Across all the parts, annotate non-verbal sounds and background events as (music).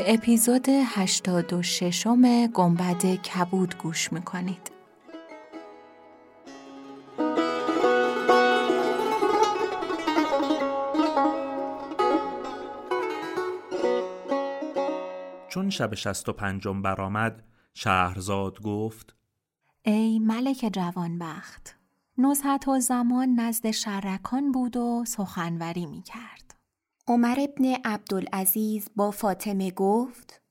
به اپیزود 86 گنبد کبود گوش می‌کنید چون شب شست و پنجم برآمد شهرزاد گفت ای ملک جوانبخت نزهت و زمان نزد شرکان بود و سخنوری می کرد. عمر ابن عبدالعزیز با فاطمه گفت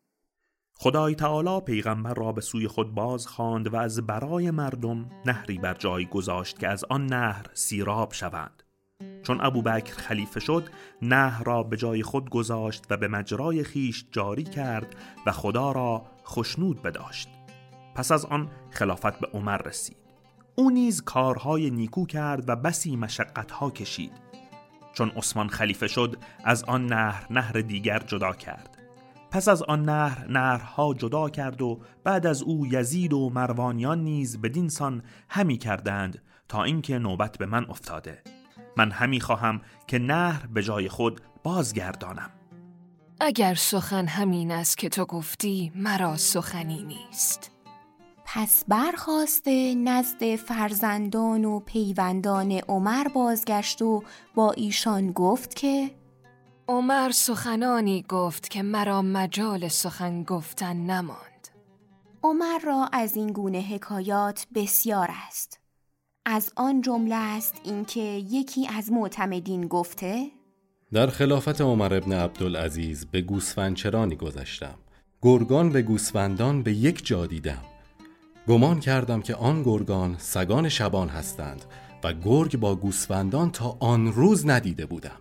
خدای تعالی پیغمبر را به سوی خود باز خواند و از برای مردم نهری بر جای گذاشت که از آن نهر سیراب شوند. چون ابوبکر خلیفه شد نهر را به جای خود گذاشت و به مجرای خیش جاری کرد و خدا را خشنود بداشت. پس از آن خلافت به عمر رسید. او نیز کارهای نیکو کرد و بسی مشقتها کشید. چون عثمان خلیفه شد از آن نهر نهر دیگر جدا کرد. پس از آن نهر نهرها جدا کرد و بعد از او یزید و مروانیان نیز بدین سان همی کردند تا اینکه نوبت به من افتاده. من همی خواهم که نهر به جای خود بازگردانم. اگر سخن همین است که تو گفتی مرا سخنی نیست. پس برخواسته نزد فرزندان و پیوندان عمر بازگشت و با ایشان گفت که عمر سخنانی گفت که مرا مجال سخن گفتن نماند. عمر را از این گونه حکایات بسیار است. از آن جمله است اینکه یکی از معتمدین گفته در خلافت عمر ابن عبدالعزیز به گوسفندچرانی گذشتم. گرگان به گوسفندان به یک جا دیدم. گمان کردم که آن گرگان سگان شبان هستند و گرگ با گوسفندان تا آن روز ندیده بودم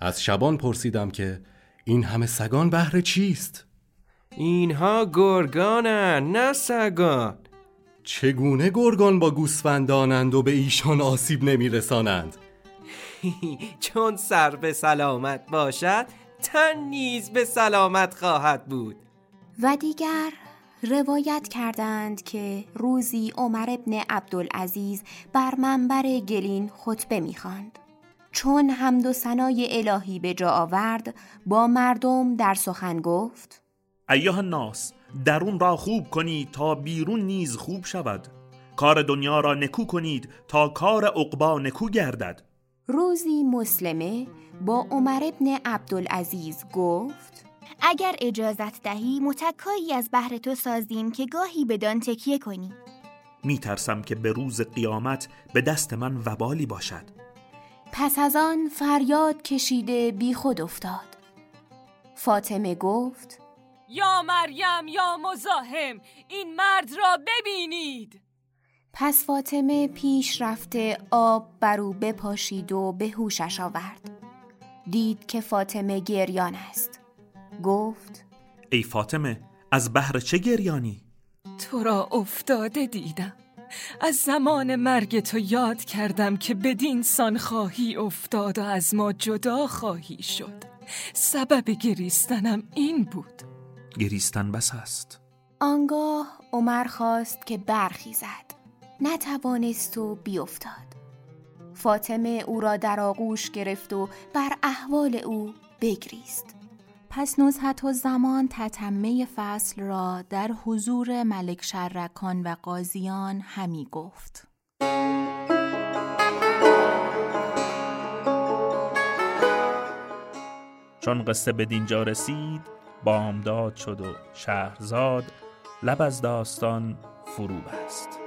از شبان پرسیدم که این همه سگان بهر چیست؟ اینها گرگانند نه سگان چگونه گرگان با گوسفندانند و به ایشان آسیب نمیرسانند؟ (laughs) چون سر به سلامت باشد تن نیز به سلامت خواهد بود و دیگر روایت کردند که روزی عمر ابن عبدالعزیز بر منبر گلین خطبه می‌خواند. چون حمد و ثنای الهی به جا آورد با مردم در سخن گفت ایها الناس درون را خوب کنید تا بیرون نیز خوب شود کار دنیا را نکو کنید تا کار عقبا نکو گردد روزی مسلمه با عمر ابن عبدالعزیز گفت اگر اجازت دهی متکایی از بهر تو سازیم که گاهی بدان تکیه کنی. می ترسم که به روز قیامت به دست من وبالی باشد. پس از آن فریاد کشیده بی خود افتاد. فاطمه گفت یا مریم یا مزاحم این مرد را ببینید. پس فاطمه پیش رفته آب بر او بپاشید و به هوشش آورد. دید که فاطمه گریان است. گفت ای فاطمه از بهر چه گریانی؟ تو را افتاده دیدم. از زمان مرگ تو یاد کردم که بدین سان خواهی افتاد و از ما جدا خواهی شد. سبب گریستنم این بود. گریستن بس است. آنگاه عمر خواست که برخیزد. نتوانست و بیافتاد فاطمه او را در آغوش گرفت و بر احوال او بگریست. پس نزهت و زمان تتمه فصل را در حضور ملک شرکان و قاضیان همی گفت. چون قصه به دینجا رسید بامداد شد و شهرزاد لب از داستان فرو بست.